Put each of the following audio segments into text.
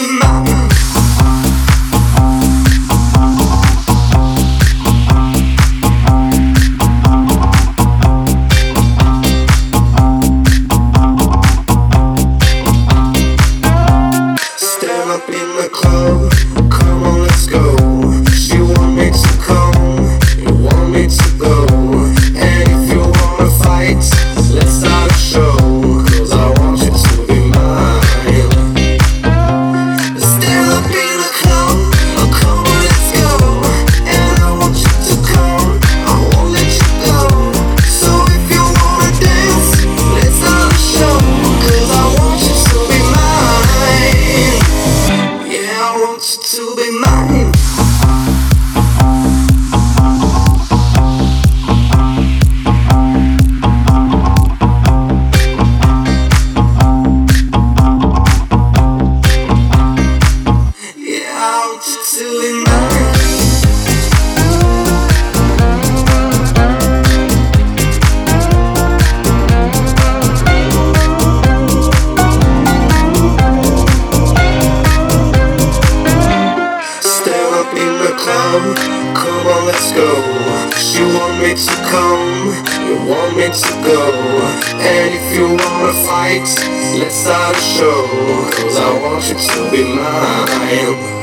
you go. You want me to come, you want me to go. And if you wanna fight, let's start a show. Cause I want you to be mine.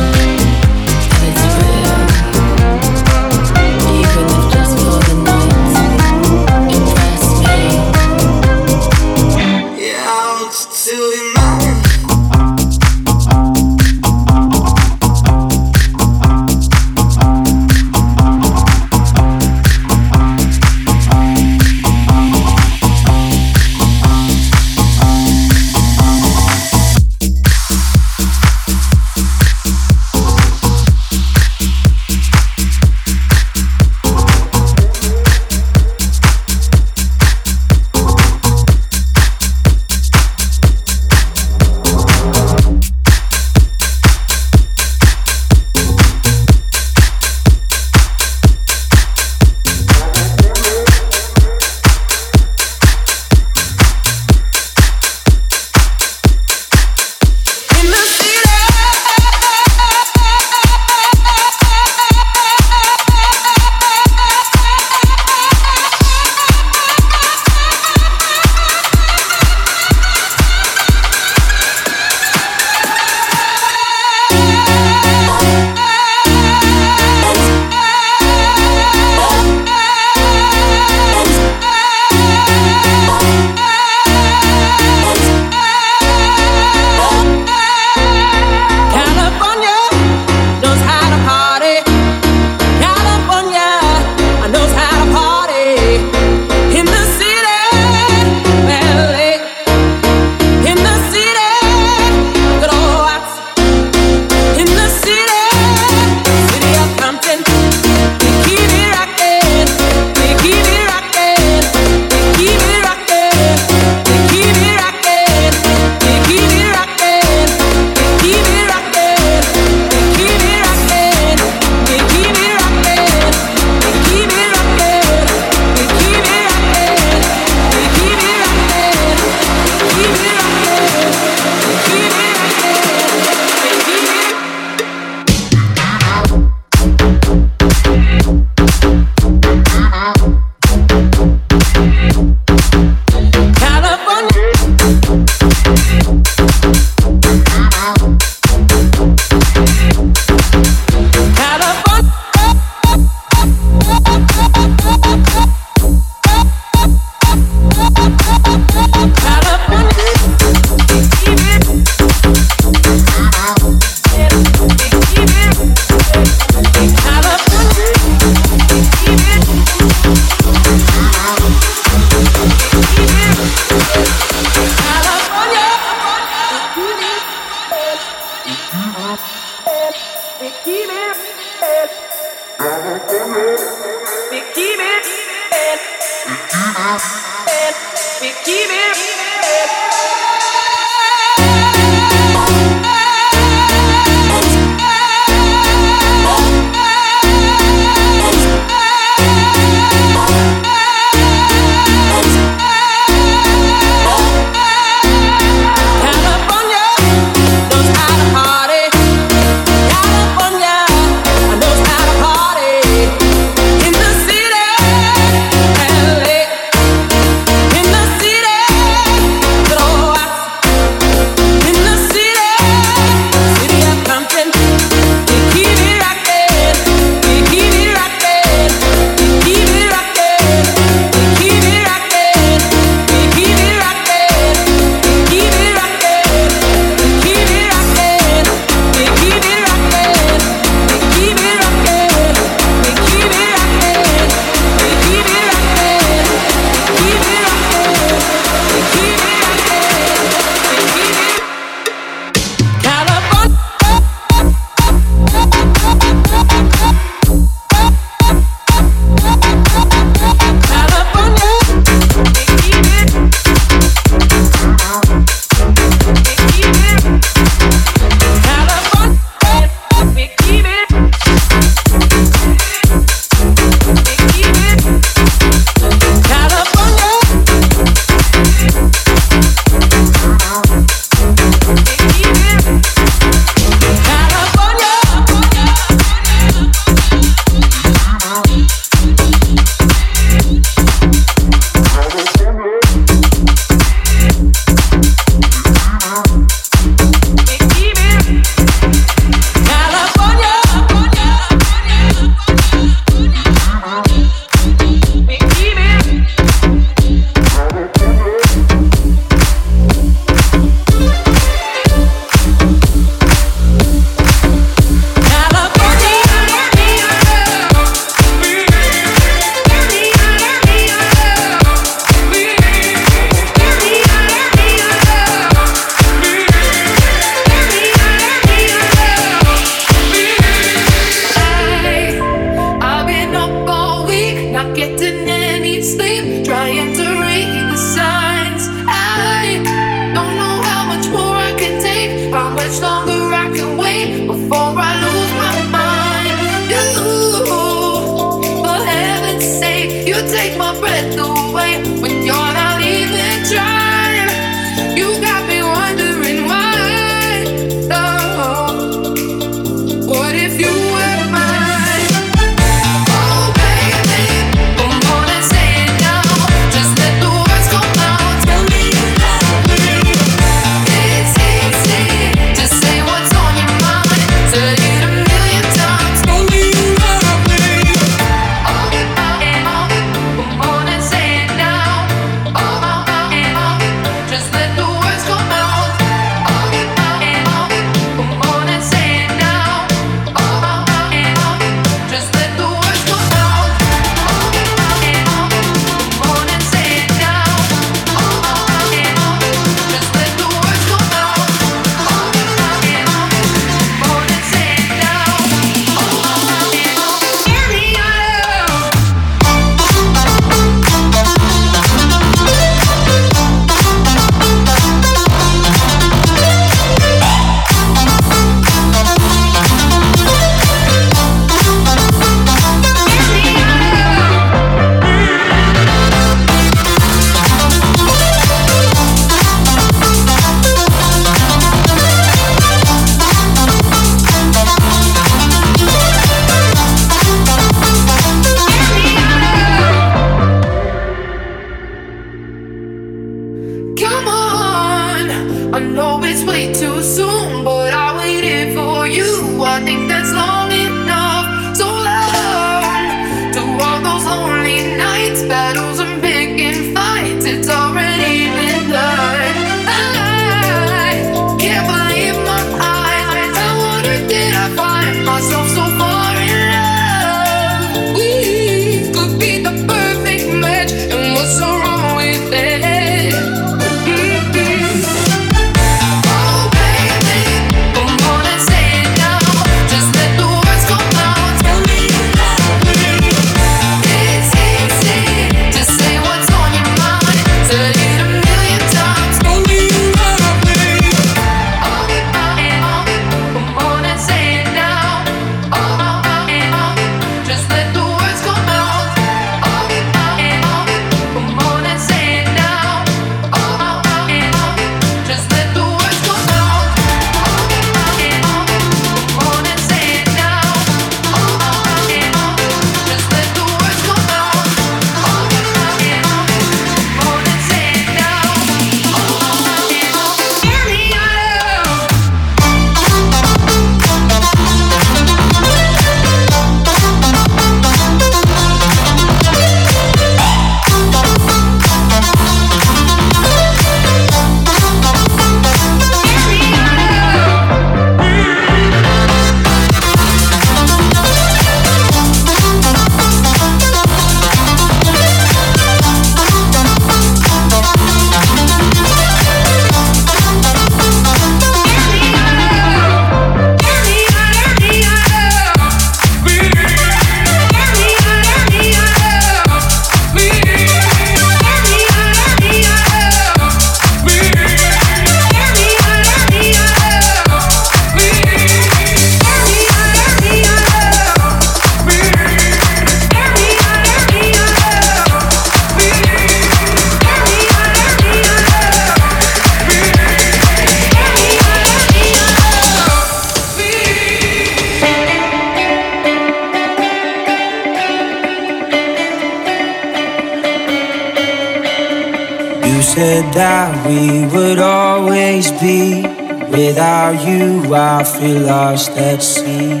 That we would always be. Without you, I feel lost at sea.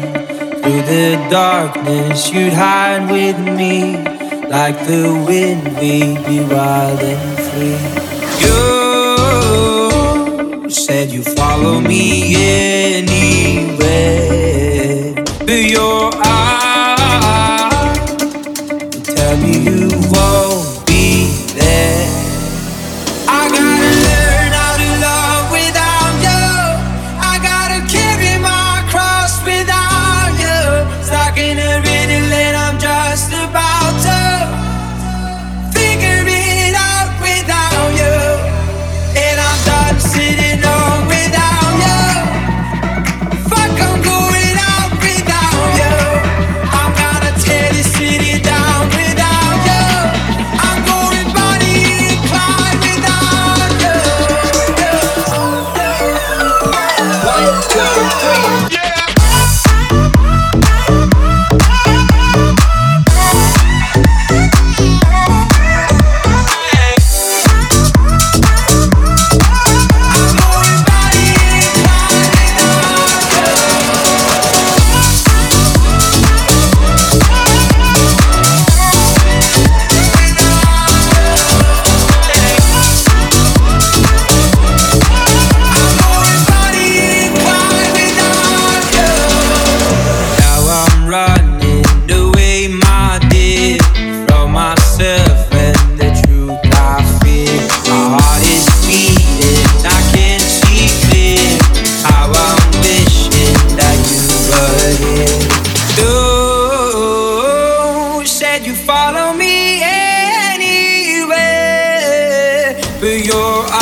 Through the darkness, you'd hide with me. Like the wind, we'd be wild and free. You said you follow me anywhere. Your eyes tell me you open your eyes.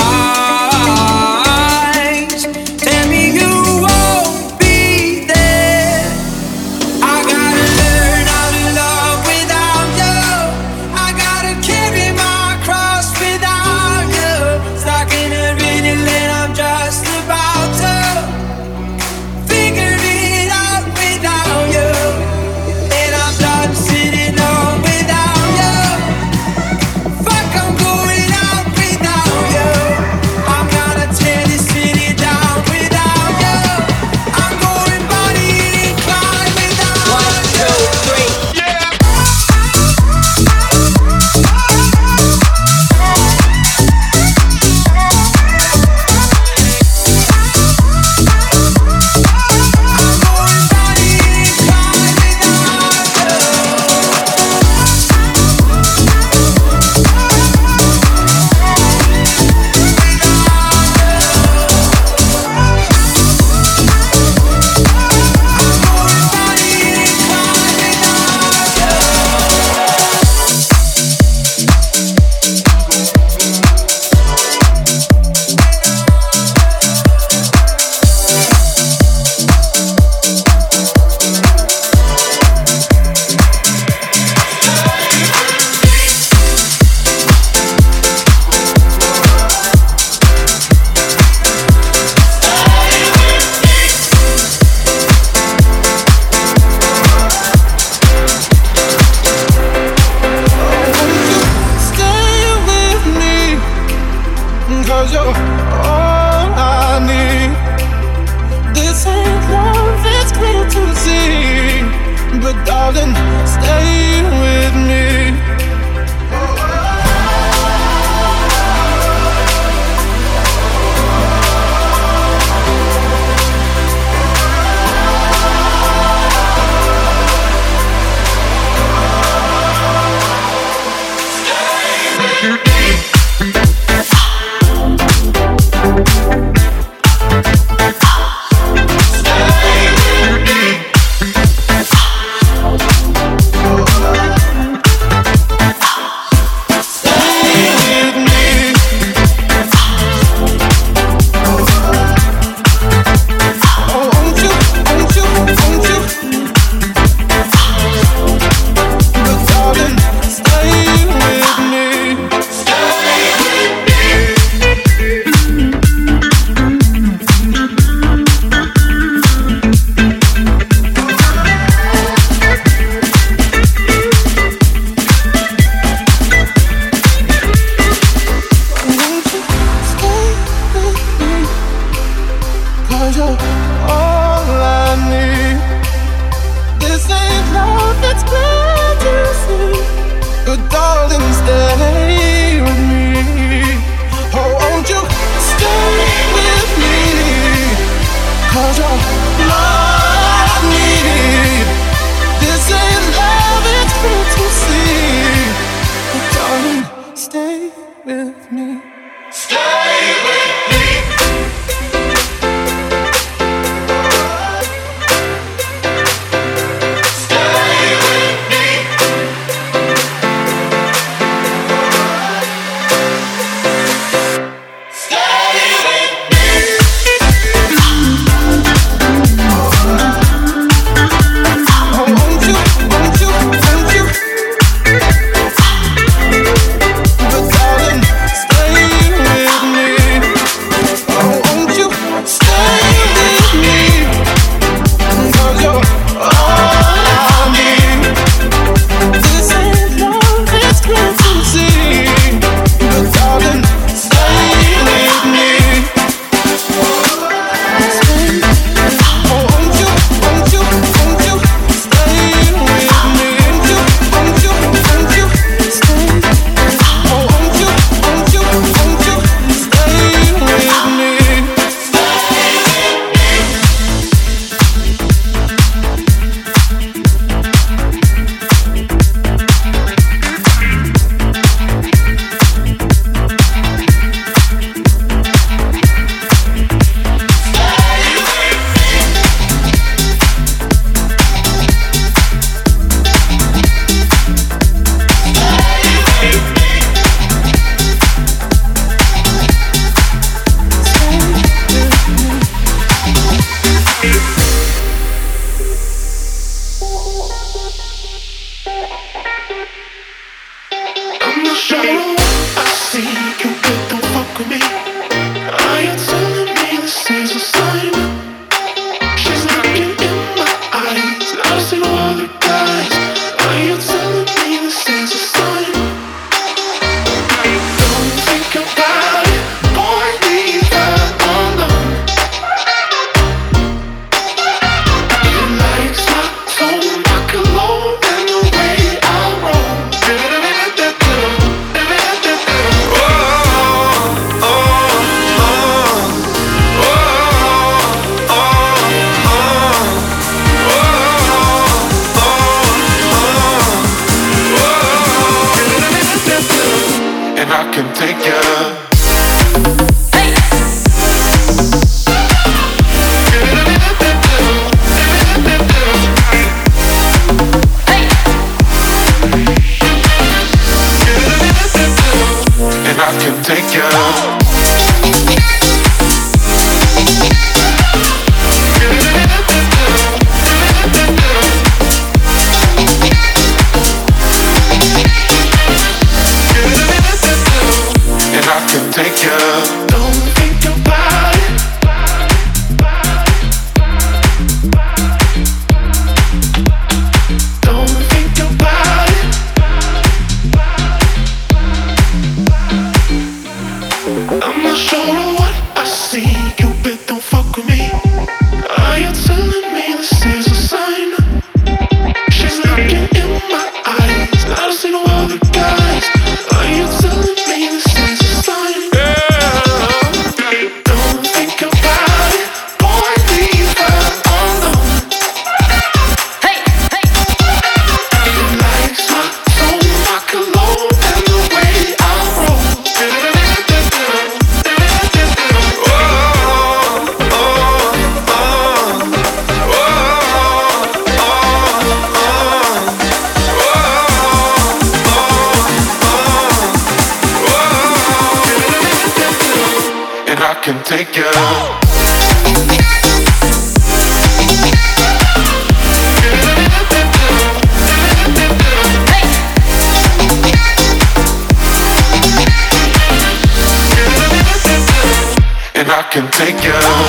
take you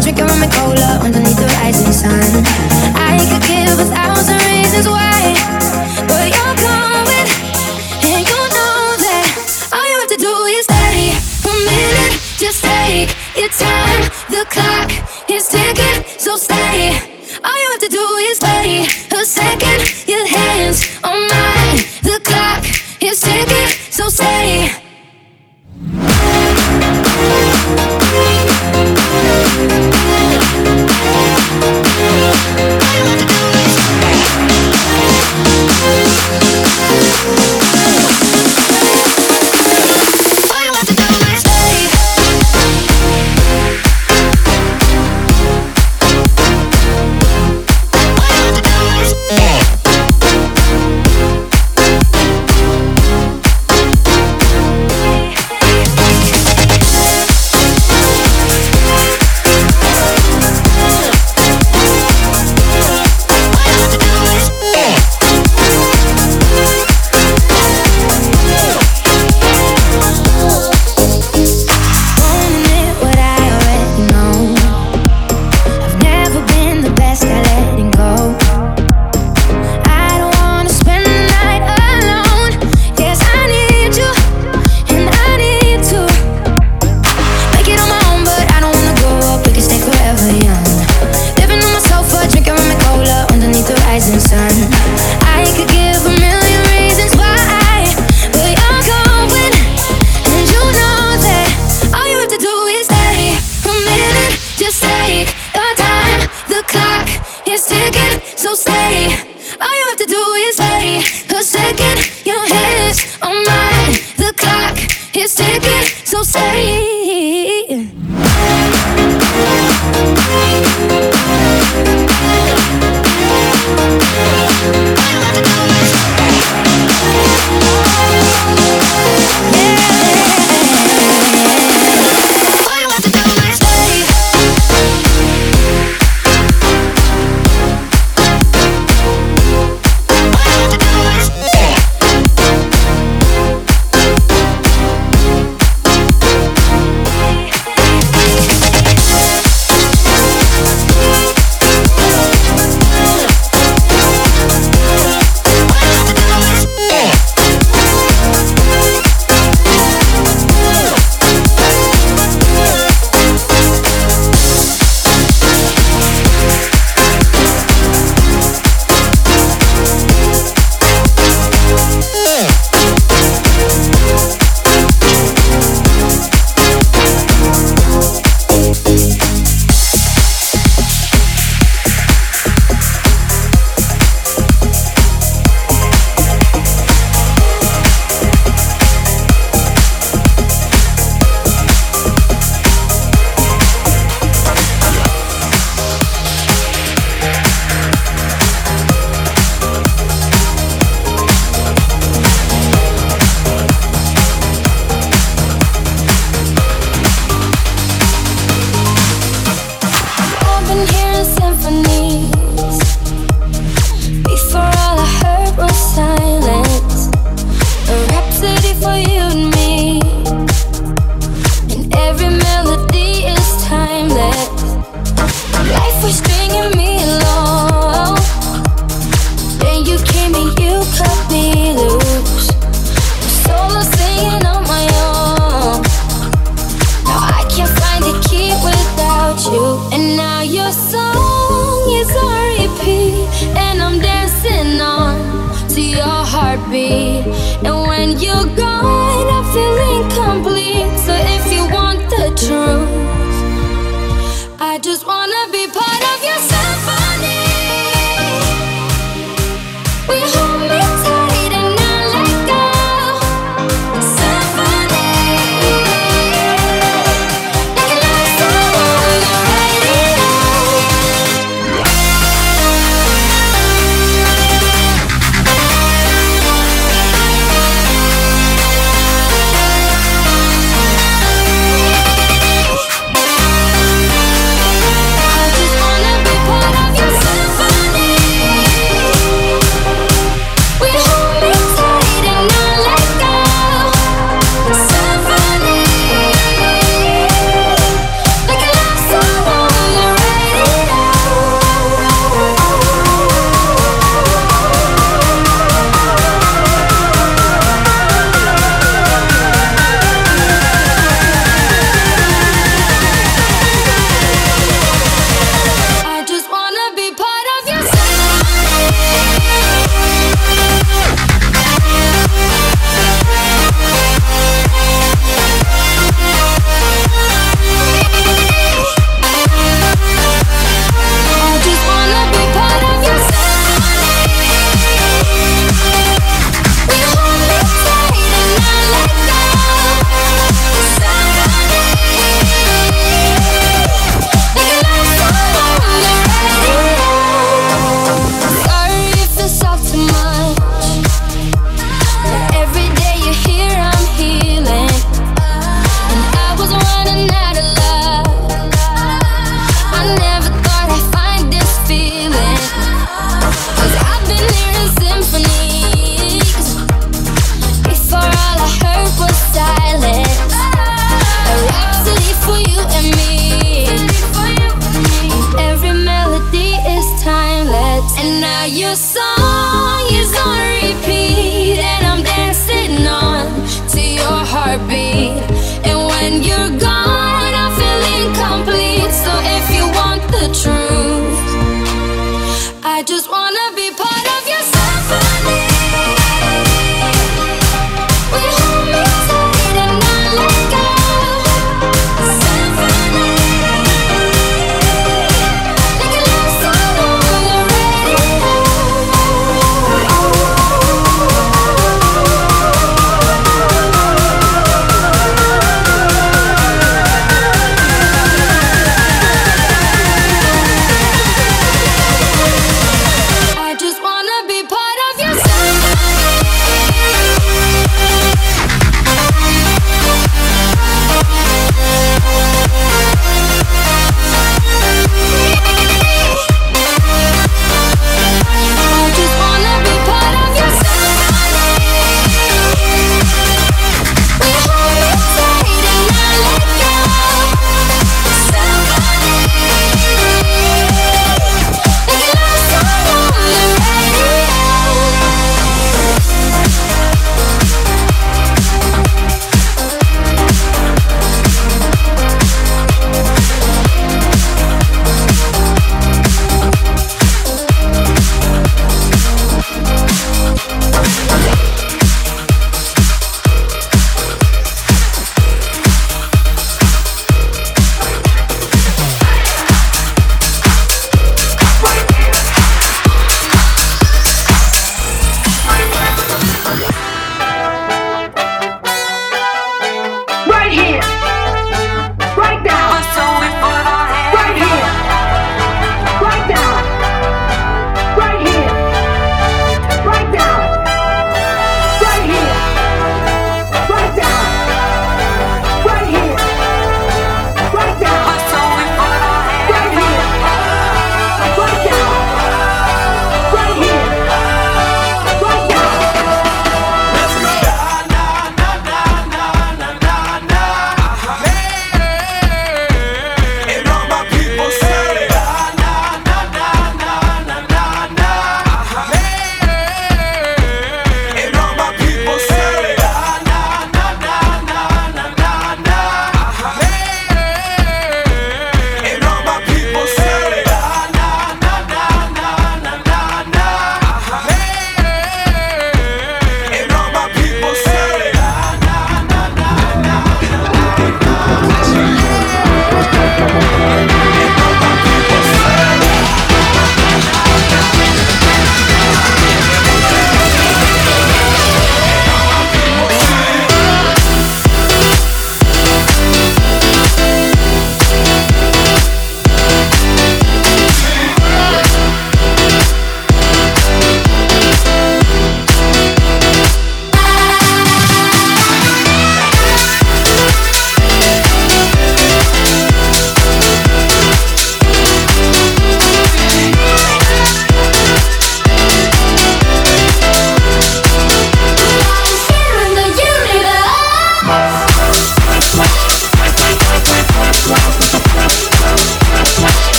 drinking rum and cola underneath the rising sun. I could give a thousand reasons why, but you're going, and you know that all you have to do is stay a minute. Just take your time. The clock